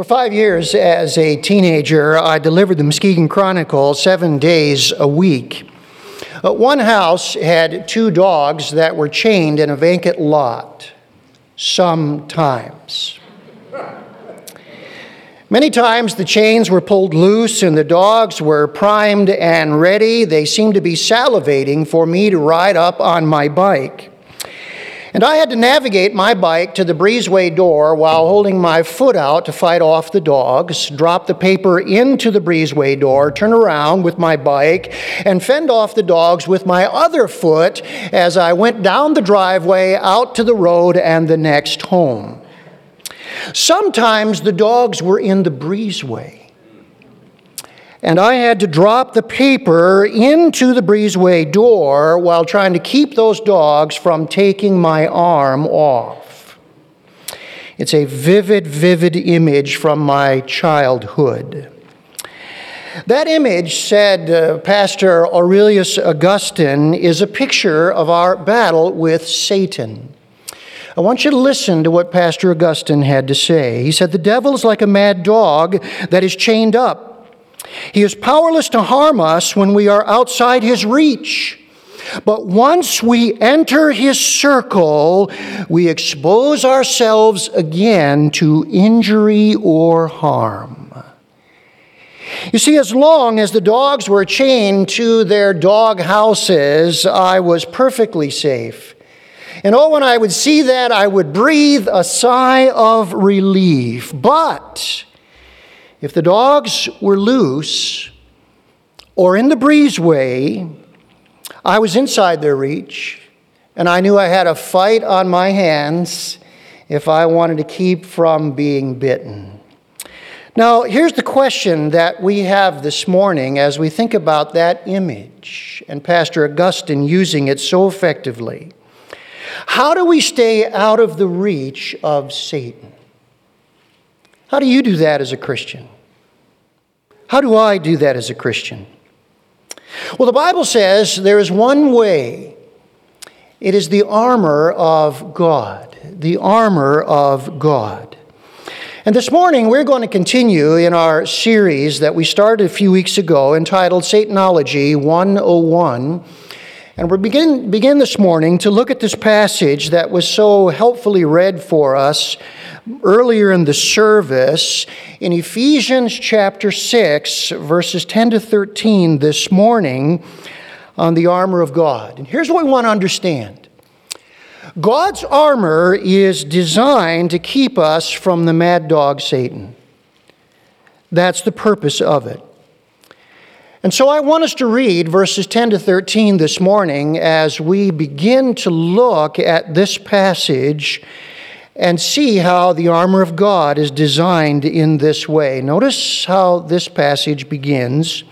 For five years as a teenager, I delivered the Muskegon Chronicle seven days a week. Uh, one house had two dogs that were chained in a vacant lot. Sometimes. Many times the chains were pulled loose and the dogs were primed and ready. They seemed to be salivating for me to ride up on my bike. And I had to navigate my bike to the breezeway door while holding my foot out to fight off the dogs, drop the paper into the breezeway door, turn around with my bike, and fend off the dogs with my other foot as I went down the driveway, out to the road, and the next home. Sometimes the dogs were in the breezeway and I had to drop the paper into the breezeway door while trying to keep those dogs from taking my arm off. It's a vivid, vivid image from my childhood. That image, said uh, Pastor Aurelius Augustine, is a picture of our battle with Satan. I want you to listen to what Pastor Augustine had to say. He said, The devil is like a mad dog that is chained up he is powerless to harm us when we are outside his reach. But once we enter his circle, we expose ourselves again to injury or harm. You see, as long as the dogs were chained to their dog houses, I was perfectly safe. And oh, when I would see that, I would breathe a sigh of relief. But if the dogs were loose or in the breezeway, I was inside their reach, and I knew I had a fight on my hands if I wanted to keep from being bitten. Now, here's the question that we have this morning as we think about that image and Pastor Augustine using it so effectively. How do we stay out of the reach of Satan? How do you do that as a Christian? How do I do that as a Christian? Well, the Bible says there is one way it is the armor of God. The armor of God. And this morning, we're going to continue in our series that we started a few weeks ago entitled Satanology 101. And we begin, begin this morning to look at this passage that was so helpfully read for us earlier in the service in Ephesians chapter 6, verses 10 to 13 this morning on the armor of God. And here's what we want to understand God's armor is designed to keep us from the mad dog Satan. That's the purpose of it. And so I want us to read verses 10 to 13 this morning as we begin to look at this passage and see how the armor of God is designed in this way. Notice how this passage begins.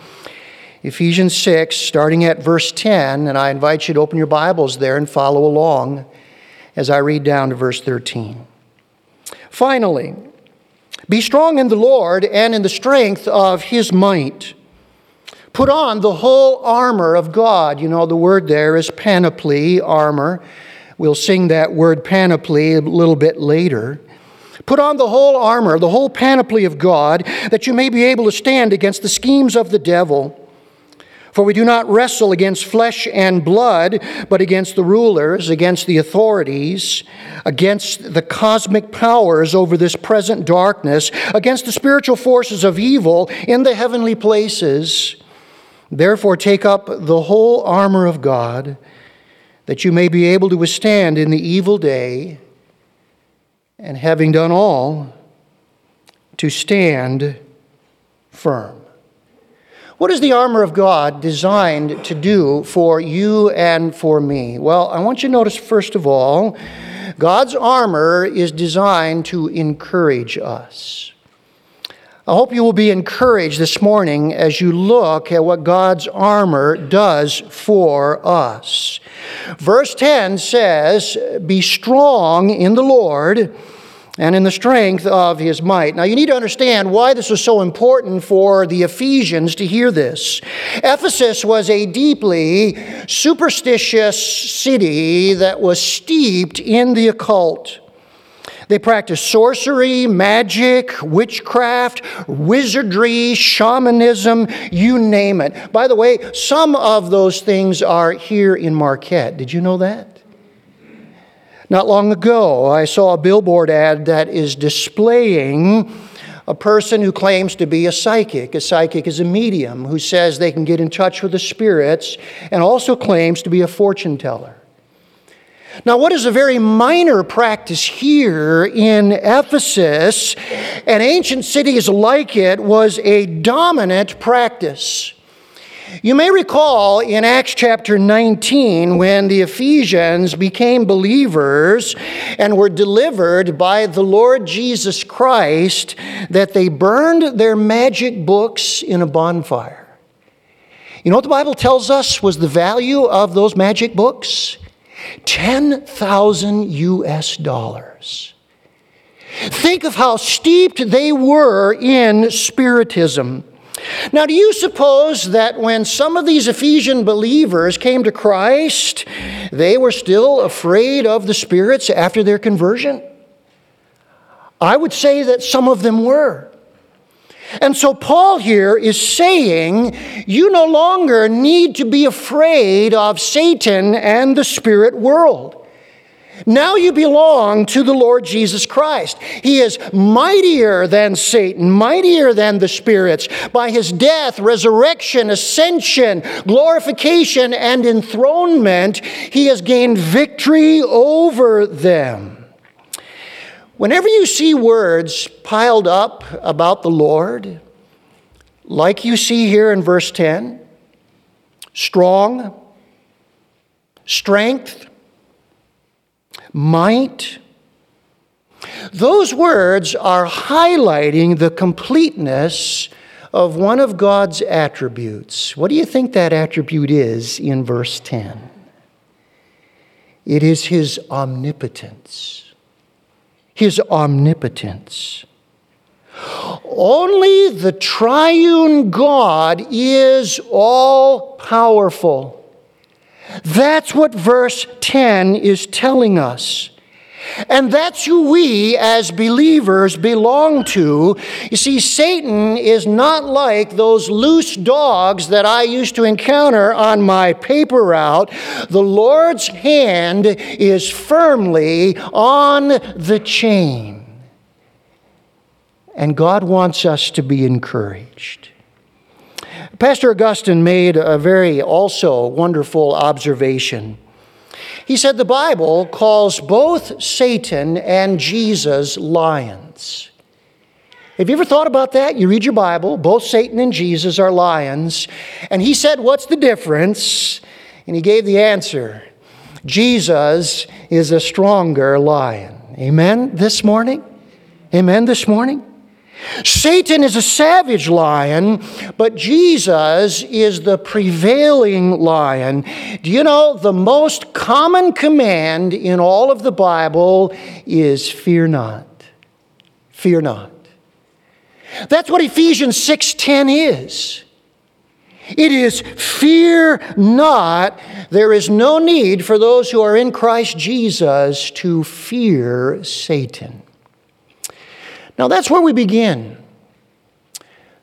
Ephesians 6, starting at verse 10, and I invite you to open your Bibles there and follow along as I read down to verse 13. Finally, be strong in the Lord and in the strength of his might. Put on the whole armor of God. You know, the word there is panoply, armor. We'll sing that word panoply a little bit later. Put on the whole armor, the whole panoply of God, that you may be able to stand against the schemes of the devil. For we do not wrestle against flesh and blood, but against the rulers, against the authorities, against the cosmic powers over this present darkness, against the spiritual forces of evil in the heavenly places. Therefore, take up the whole armor of God that you may be able to withstand in the evil day, and having done all, to stand firm. What is the armor of God designed to do for you and for me? Well, I want you to notice, first of all, God's armor is designed to encourage us. I hope you will be encouraged this morning as you look at what God's armor does for us. Verse 10 says, Be strong in the Lord and in the strength of his might. Now, you need to understand why this was so important for the Ephesians to hear this. Ephesus was a deeply superstitious city that was steeped in the occult. They practice sorcery, magic, witchcraft, wizardry, shamanism, you name it. By the way, some of those things are here in Marquette. Did you know that? Not long ago, I saw a billboard ad that is displaying a person who claims to be a psychic. A psychic is a medium who says they can get in touch with the spirits and also claims to be a fortune teller. Now, what is a very minor practice here in Ephesus and ancient cities like it was a dominant practice. You may recall in Acts chapter 19 when the Ephesians became believers and were delivered by the Lord Jesus Christ that they burned their magic books in a bonfire. You know what the Bible tells us was the value of those magic books? 10,000 US dollars. Think of how steeped they were in Spiritism. Now, do you suppose that when some of these Ephesian believers came to Christ, they were still afraid of the spirits after their conversion? I would say that some of them were. And so, Paul here is saying you no longer need to be afraid of Satan and the spirit world. Now you belong to the Lord Jesus Christ. He is mightier than Satan, mightier than the spirits. By his death, resurrection, ascension, glorification, and enthronement, he has gained victory over them. Whenever you see words piled up about the Lord, like you see here in verse 10, strong, strength, might, those words are highlighting the completeness of one of God's attributes. What do you think that attribute is in verse 10? It is His omnipotence his omnipotence. Only the triune God is all powerful. That's what verse 10 is telling us. And that's who we as believers belong to. You see, Satan is not like those loose dogs that I used to encounter on my paper route. The Lord's hand is firmly on the chain. And God wants us to be encouraged. Pastor Augustine made a very also wonderful observation. He said the Bible calls both Satan and Jesus lions. Have you ever thought about that? You read your Bible, both Satan and Jesus are lions. And he said, What's the difference? And he gave the answer Jesus is a stronger lion. Amen this morning? Amen this morning? Satan is a savage lion, but Jesus is the prevailing lion. Do you know the most common command in all of the Bible is fear not? Fear not. That's what Ephesians 6:10 is. It is fear not. There is no need for those who are in Christ Jesus to fear Satan. Now that's where we begin.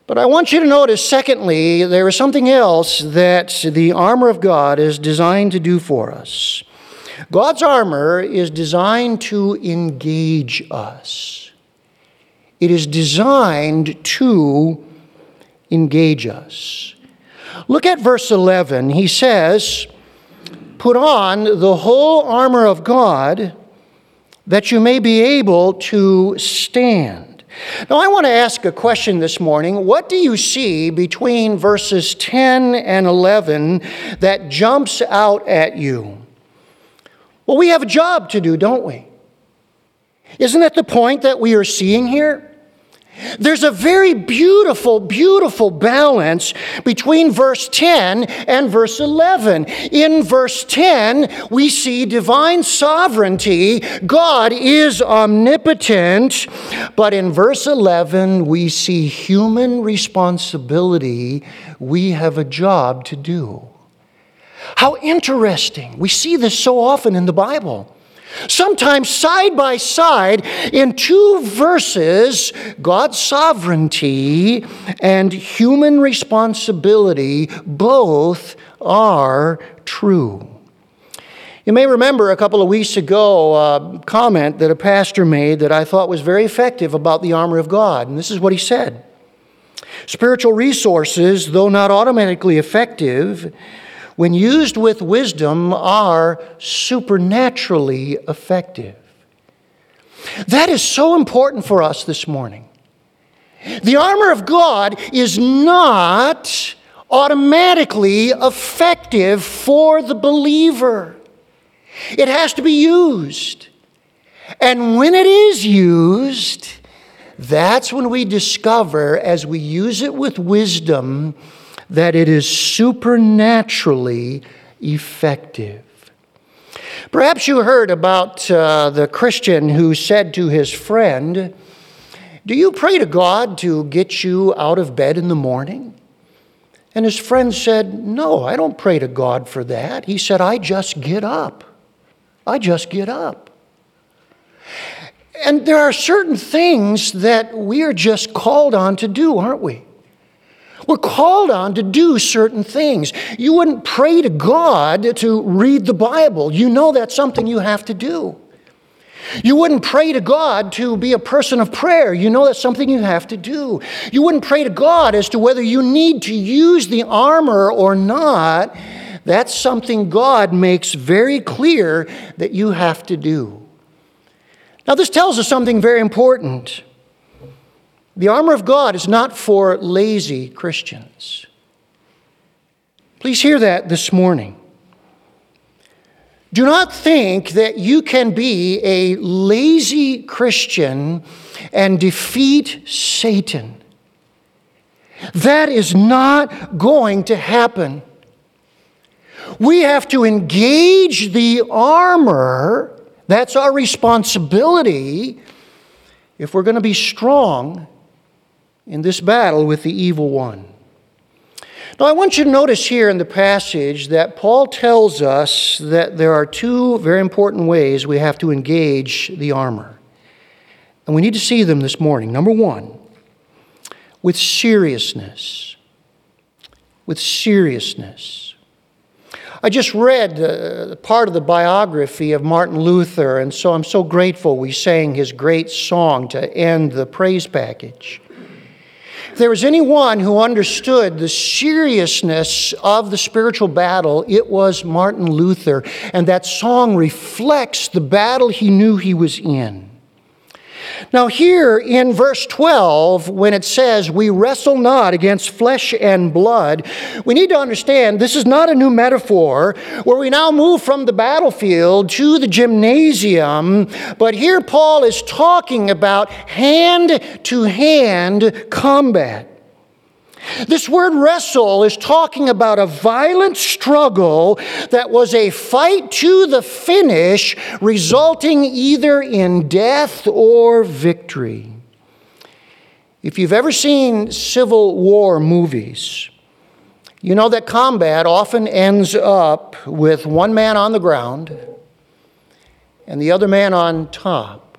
But I want you to notice, secondly, there is something else that the armor of God is designed to do for us. God's armor is designed to engage us, it is designed to engage us. Look at verse 11. He says, Put on the whole armor of God that you may be able to stand. Now, I want to ask a question this morning. What do you see between verses 10 and 11 that jumps out at you? Well, we have a job to do, don't we? Isn't that the point that we are seeing here? There's a very beautiful, beautiful balance between verse 10 and verse 11. In verse 10, we see divine sovereignty. God is omnipotent. But in verse 11, we see human responsibility. We have a job to do. How interesting. We see this so often in the Bible. Sometimes side by side in two verses, God's sovereignty and human responsibility both are true. You may remember a couple of weeks ago a comment that a pastor made that I thought was very effective about the armor of God. And this is what he said Spiritual resources, though not automatically effective, when used with wisdom, are supernaturally effective. That is so important for us this morning. The armor of God is not automatically effective for the believer. It has to be used. And when it is used, that's when we discover, as we use it with wisdom, that it is supernaturally effective. Perhaps you heard about uh, the Christian who said to his friend, Do you pray to God to get you out of bed in the morning? And his friend said, No, I don't pray to God for that. He said, I just get up. I just get up. And there are certain things that we are just called on to do, aren't we? We're called on to do certain things. You wouldn't pray to God to read the Bible. You know that's something you have to do. You wouldn't pray to God to be a person of prayer. You know that's something you have to do. You wouldn't pray to God as to whether you need to use the armor or not. That's something God makes very clear that you have to do. Now, this tells us something very important. The armor of God is not for lazy Christians. Please hear that this morning. Do not think that you can be a lazy Christian and defeat Satan. That is not going to happen. We have to engage the armor. That's our responsibility if we're going to be strong in this battle with the evil one. Now, I want you to notice here in the passage that Paul tells us that there are two very important ways we have to engage the armor. And we need to see them this morning. Number one, with seriousness. With seriousness. I just read uh, part of the biography of Martin Luther, and so I'm so grateful we sang his great song to end the praise package. If there was anyone who understood the seriousness of the spiritual battle, it was Martin Luther, and that song reflects the battle he knew he was in. Now, here in verse 12, when it says, We wrestle not against flesh and blood, we need to understand this is not a new metaphor where we now move from the battlefield to the gymnasium, but here Paul is talking about hand to hand combat. This word wrestle is talking about a violent struggle that was a fight to the finish, resulting either in death or victory. If you've ever seen Civil War movies, you know that combat often ends up with one man on the ground and the other man on top.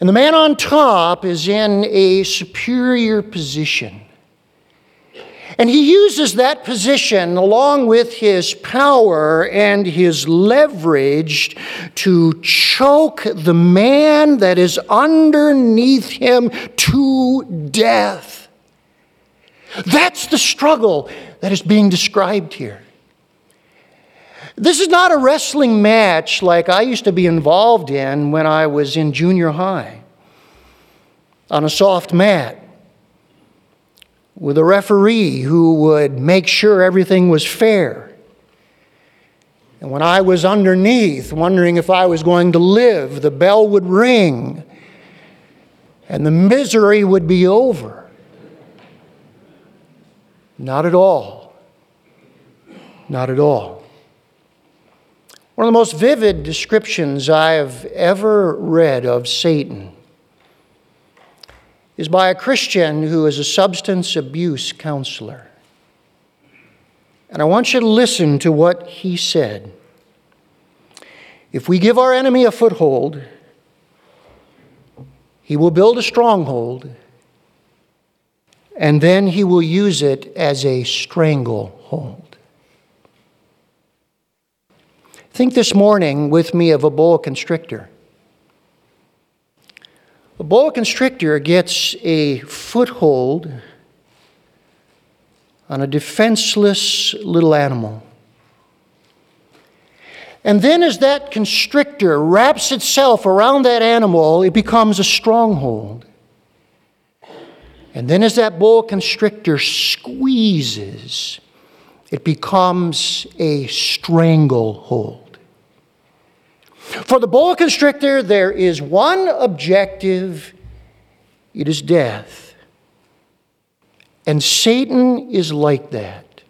And the man on top is in a superior position. And he uses that position along with his power and his leverage to choke the man that is underneath him to death. That's the struggle that is being described here. This is not a wrestling match like I used to be involved in when I was in junior high on a soft mat with a referee who would make sure everything was fair. And when I was underneath, wondering if I was going to live, the bell would ring and the misery would be over. Not at all. Not at all. One of the most vivid descriptions I have ever read of Satan is by a Christian who is a substance abuse counselor. And I want you to listen to what he said. If we give our enemy a foothold, he will build a stronghold, and then he will use it as a stranglehold. Think this morning with me of a boa constrictor. A boa constrictor gets a foothold on a defenseless little animal. And then, as that constrictor wraps itself around that animal, it becomes a stronghold. And then, as that boa constrictor squeezes, it becomes a stranglehold. For the boa constrictor, there is one objective it is death. And Satan is like that.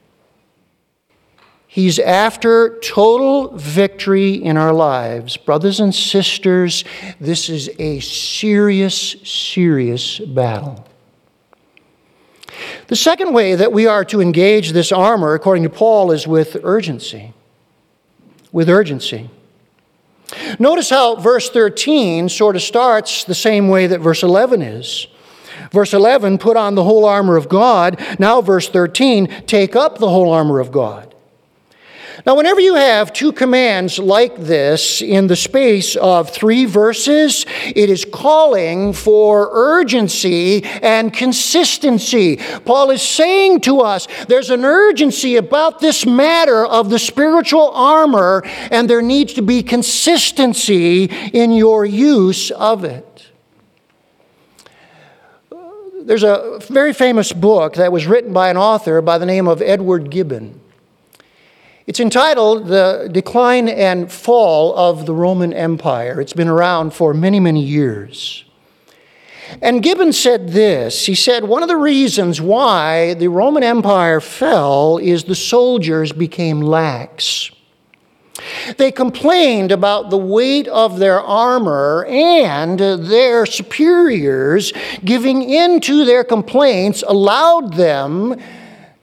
He's after total victory in our lives. Brothers and sisters, this is a serious, serious battle. The second way that we are to engage this armor, according to Paul, is with urgency. With urgency. Notice how verse 13 sort of starts the same way that verse 11 is. Verse 11, put on the whole armor of God. Now, verse 13, take up the whole armor of God. Now, whenever you have two commands like this in the space of three verses, it is calling for urgency and consistency. Paul is saying to us there's an urgency about this matter of the spiritual armor, and there needs to be consistency in your use of it. There's a very famous book that was written by an author by the name of Edward Gibbon. It's entitled The Decline and Fall of the Roman Empire. It's been around for many, many years. And Gibbon said this He said, One of the reasons why the Roman Empire fell is the soldiers became lax. They complained about the weight of their armor and their superiors giving in to their complaints allowed them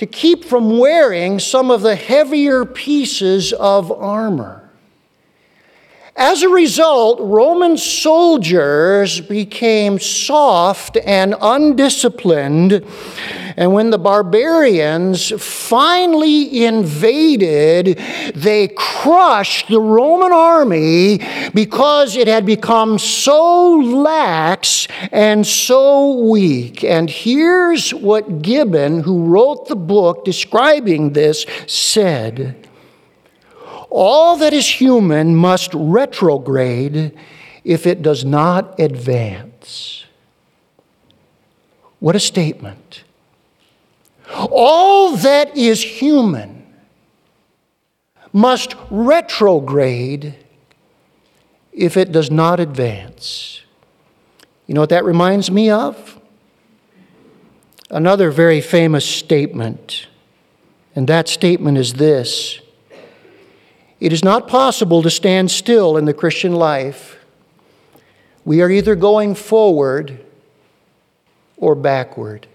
to keep from wearing some of the heavier pieces of armor. As a result, Roman soldiers became soft and undisciplined. And when the barbarians finally invaded, they crushed the Roman army because it had become so lax and so weak. And here's what Gibbon, who wrote the book describing this, said all that is human must retrograde if it does not advance. What a statement. All that is human must retrograde if it does not advance. You know what that reminds me of? Another very famous statement, and that statement is this it is not possible to stand still in the Christian life. We are either going forward or backward.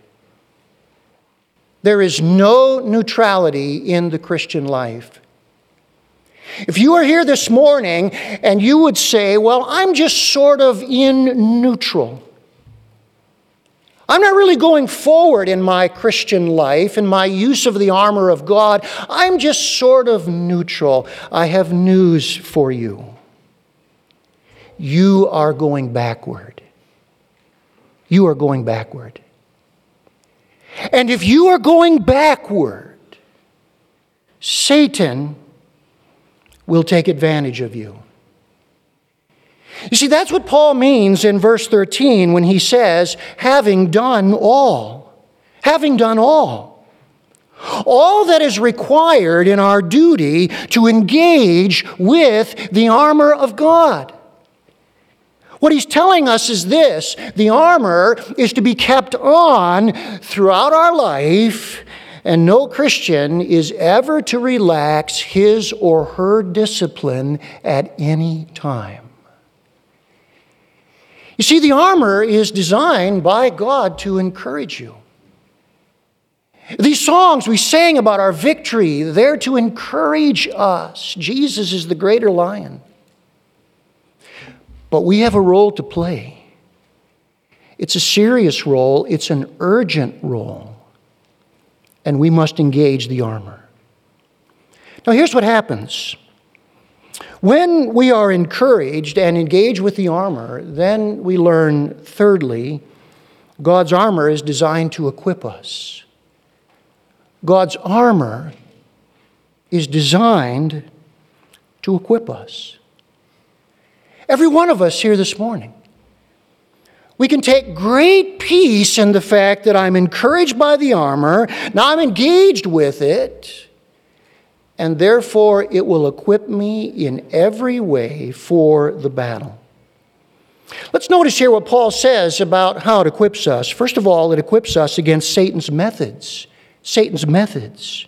There is no neutrality in the Christian life. If you are here this morning and you would say, Well, I'm just sort of in neutral. I'm not really going forward in my Christian life, in my use of the armor of God. I'm just sort of neutral. I have news for you. You are going backward. You are going backward. And if you are going backward, Satan will take advantage of you. You see, that's what Paul means in verse 13 when he says, having done all. Having done all. All that is required in our duty to engage with the armor of God. What he's telling us is this the armor is to be kept on throughout our life, and no Christian is ever to relax his or her discipline at any time. You see, the armor is designed by God to encourage you. These songs we sang about our victory, they're to encourage us. Jesus is the greater lion. But we have a role to play. It's a serious role, it's an urgent role. And we must engage the armor. Now, here's what happens. When we are encouraged and engage with the armor, then we learn, thirdly, God's armor is designed to equip us. God's armor is designed to equip us. Every one of us here this morning. We can take great peace in the fact that I'm encouraged by the armor, now I'm engaged with it, and therefore it will equip me in every way for the battle. Let's notice here what Paul says about how it equips us. First of all, it equips us against Satan's methods. Satan's methods.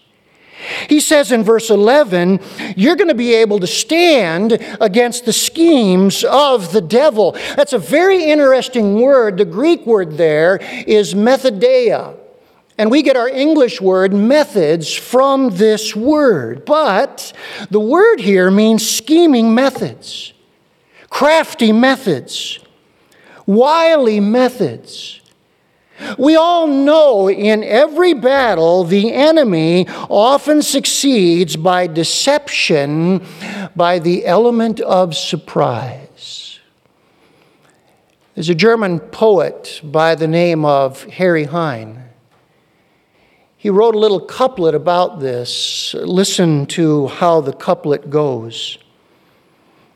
He says in verse 11, you're going to be able to stand against the schemes of the devil. That's a very interesting word. The Greek word there is methodeia. And we get our English word methods from this word. But the word here means scheming methods, crafty methods, wily methods. We all know in every battle the enemy often succeeds by deception, by the element of surprise. There's a German poet by the name of Harry Heine. He wrote a little couplet about this. Listen to how the couplet goes.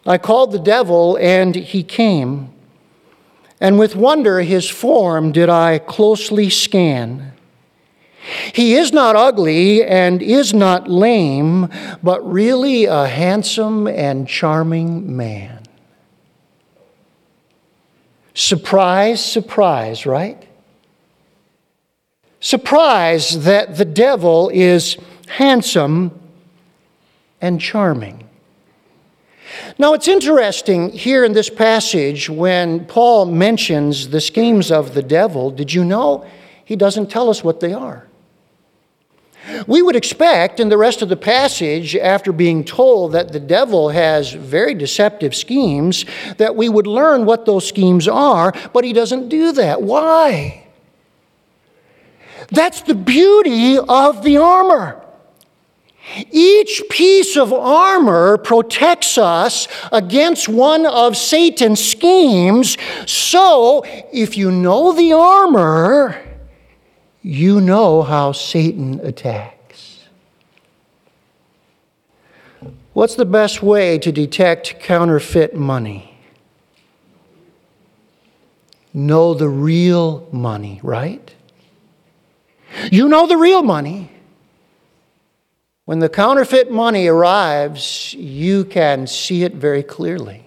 I called the devil, and he came and with wonder his form did I closely scan. He is not ugly and is not lame, but really a handsome and charming man. Surprise, surprise, right? Surprise that the devil is handsome and charming. Now, it's interesting here in this passage when Paul mentions the schemes of the devil, did you know he doesn't tell us what they are? We would expect in the rest of the passage, after being told that the devil has very deceptive schemes, that we would learn what those schemes are, but he doesn't do that. Why? That's the beauty of the armor. Each piece of armor protects us against one of Satan's schemes. So, if you know the armor, you know how Satan attacks. What's the best way to detect counterfeit money? Know the real money, right? You know the real money. When the counterfeit money arrives, you can see it very clearly.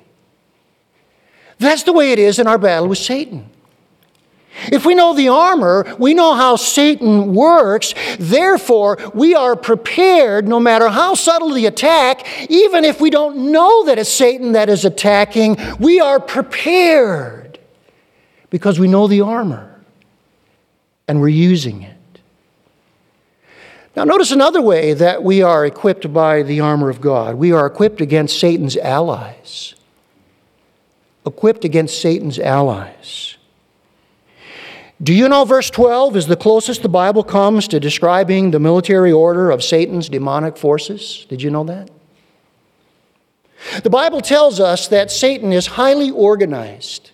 That's the way it is in our battle with Satan. If we know the armor, we know how Satan works. Therefore, we are prepared no matter how subtle the attack, even if we don't know that it's Satan that is attacking, we are prepared because we know the armor and we're using it. Now, notice another way that we are equipped by the armor of God. We are equipped against Satan's allies. Equipped against Satan's allies. Do you know verse 12 is the closest the Bible comes to describing the military order of Satan's demonic forces? Did you know that? The Bible tells us that Satan is highly organized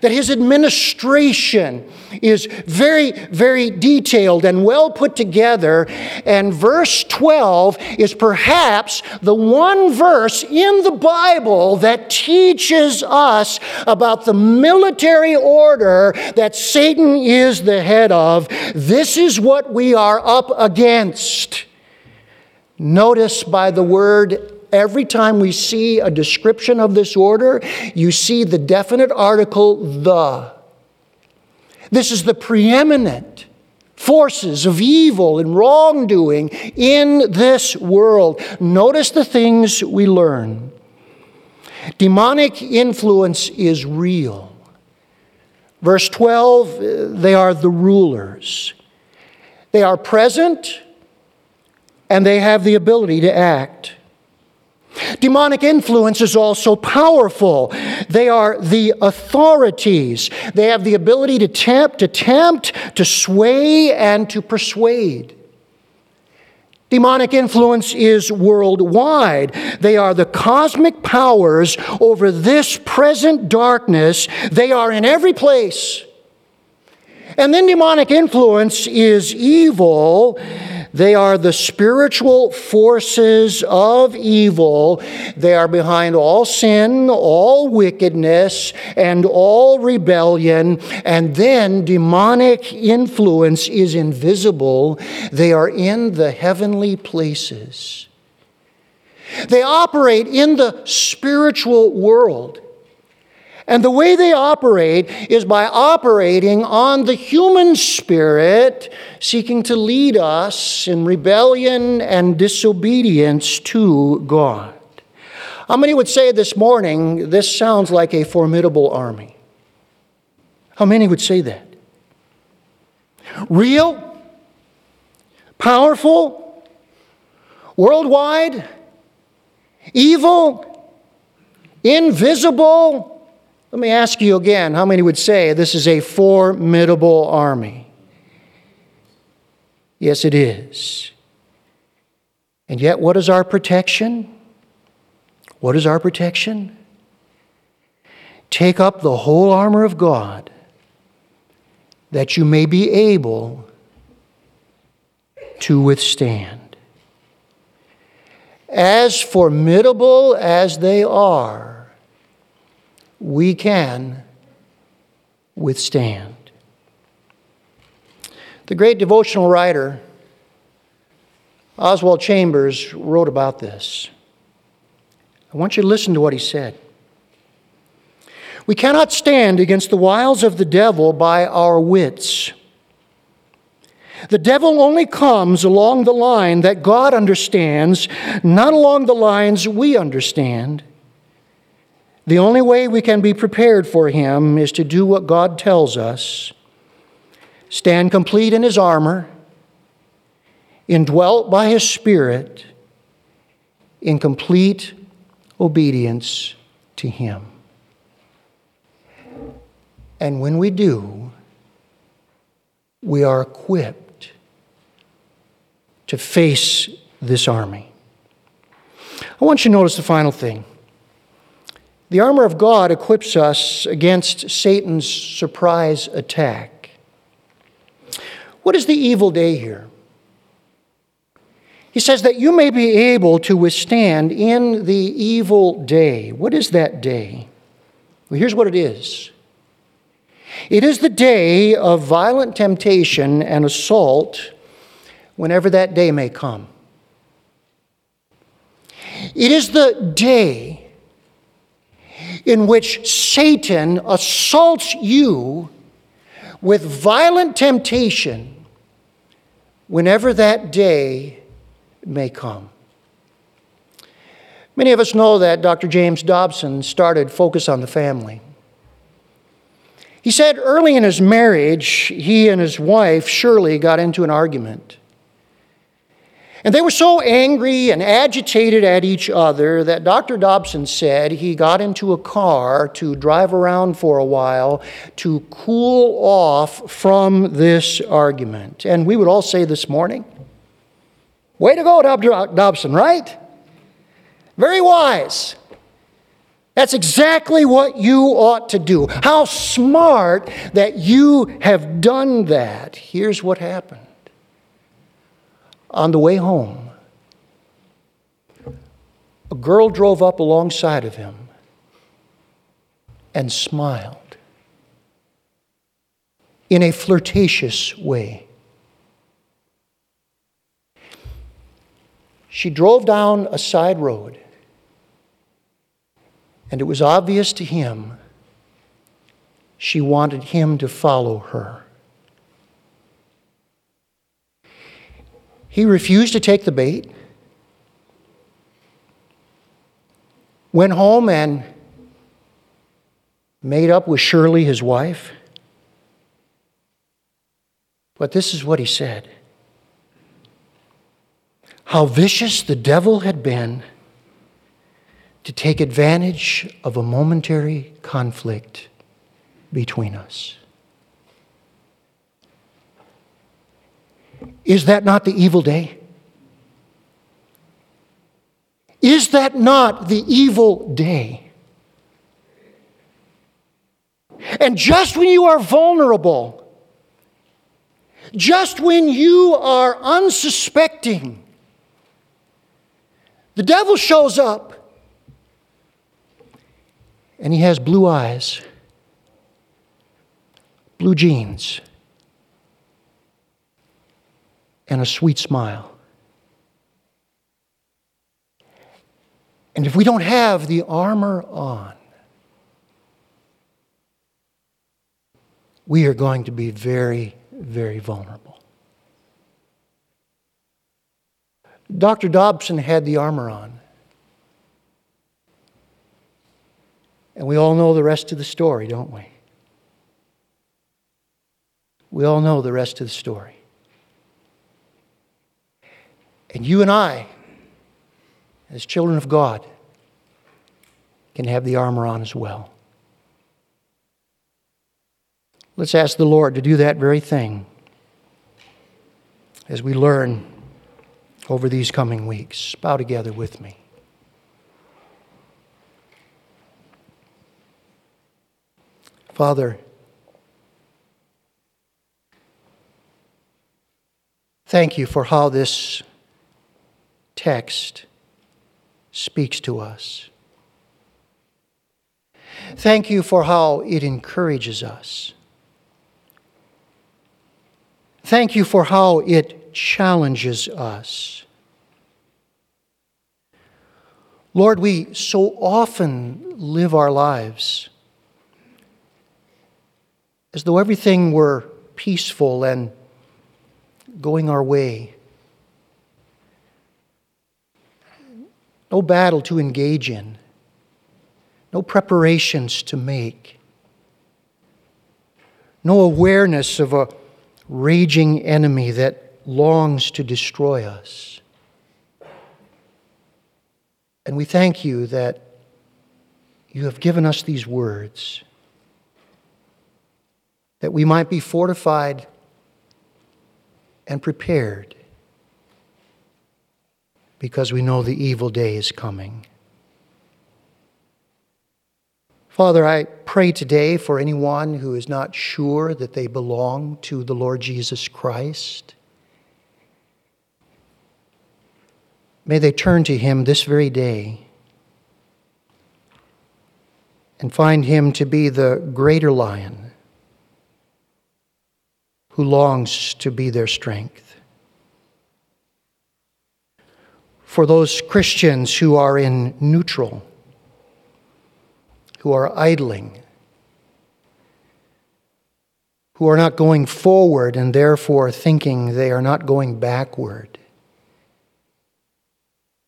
that his administration is very, very detailed and well put together. And verse 12 is perhaps the one verse in the Bible that teaches us about the military order that Satan is the head of. This is what we are up against. Notice by the word Every time we see a description of this order, you see the definite article, the. This is the preeminent forces of evil and wrongdoing in this world. Notice the things we learn. Demonic influence is real. Verse 12, uh, they are the rulers. They are present and they have the ability to act. Demonic influence is also powerful. They are the authorities. They have the ability to tempt, to tempt, to sway, and to persuade. Demonic influence is worldwide. They are the cosmic powers over this present darkness. They are in every place. And then demonic influence is evil. They are the spiritual forces of evil. They are behind all sin, all wickedness, and all rebellion. And then demonic influence is invisible. They are in the heavenly places. They operate in the spiritual world. And the way they operate is by operating on the human spirit, seeking to lead us in rebellion and disobedience to God. How many would say this morning, this sounds like a formidable army? How many would say that? Real, powerful, worldwide, evil, invisible, let me ask you again how many would say this is a formidable army? Yes, it is. And yet, what is our protection? What is our protection? Take up the whole armor of God that you may be able to withstand. As formidable as they are, we can withstand. The great devotional writer Oswald Chambers wrote about this. I want you to listen to what he said. We cannot stand against the wiles of the devil by our wits. The devil only comes along the line that God understands, not along the lines we understand. The only way we can be prepared for him is to do what God tells us stand complete in his armor, indwelt by his spirit, in complete obedience to him. And when we do, we are equipped to face this army. I want you to notice the final thing. The armor of God equips us against Satan's surprise attack. What is the evil day here? He says that you may be able to withstand in the evil day. What is that day? Well, here's what it is it is the day of violent temptation and assault, whenever that day may come. It is the day in which Satan assaults you with violent temptation whenever that day may come. Many of us know that Dr. James Dobson started Focus on the Family. He said early in his marriage, he and his wife, Shirley, got into an argument. And they were so angry and agitated at each other that Dr. Dobson said he got into a car to drive around for a while to cool off from this argument. And we would all say this morning, Way to go, Dr. Dobson, right? Very wise. That's exactly what you ought to do. How smart that you have done that. Here's what happened. On the way home, a girl drove up alongside of him and smiled in a flirtatious way. She drove down a side road, and it was obvious to him she wanted him to follow her. He refused to take the bait, went home and made up with Shirley, his wife. But this is what he said How vicious the devil had been, to take advantage of a momentary conflict between us. Is that not the evil day? Is that not the evil day? And just when you are vulnerable, just when you are unsuspecting, the devil shows up and he has blue eyes, blue jeans, and a sweet smile. And if we don't have the armor on, we are going to be very, very vulnerable. Dr. Dobson had the armor on. And we all know the rest of the story, don't we? We all know the rest of the story. And you and I, as children of God, can have the armor on as well. Let's ask the Lord to do that very thing as we learn over these coming weeks. Bow together with me. Father, thank you for how this text speaks to us. Thank you for how it encourages us. Thank you for how it challenges us. Lord, we so often live our lives as though everything were peaceful and going our way. No battle to engage in, no preparations to make, no awareness of a raging enemy that longs to destroy us. And we thank you that you have given us these words that we might be fortified and prepared because we know the evil day is coming. Father, I pray today for anyone who is not sure that they belong to the Lord Jesus Christ. May they turn to Him this very day and find Him to be the greater lion who longs to be their strength. For those Christians who are in neutral, who are idling, who are not going forward and therefore thinking they are not going backward.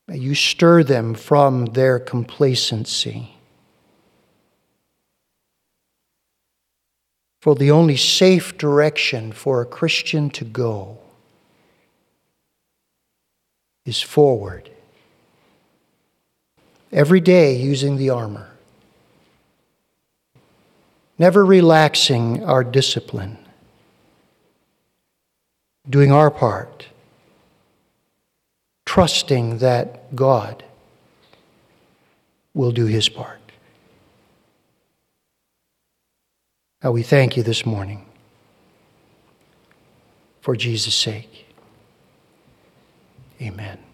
May you stir them from their complacency. for the only safe direction for a Christian to go is forward. Every day using the armor, never relaxing our discipline, doing our part, trusting that God will do his part. How we thank you this morning for Jesus' sake. Amen.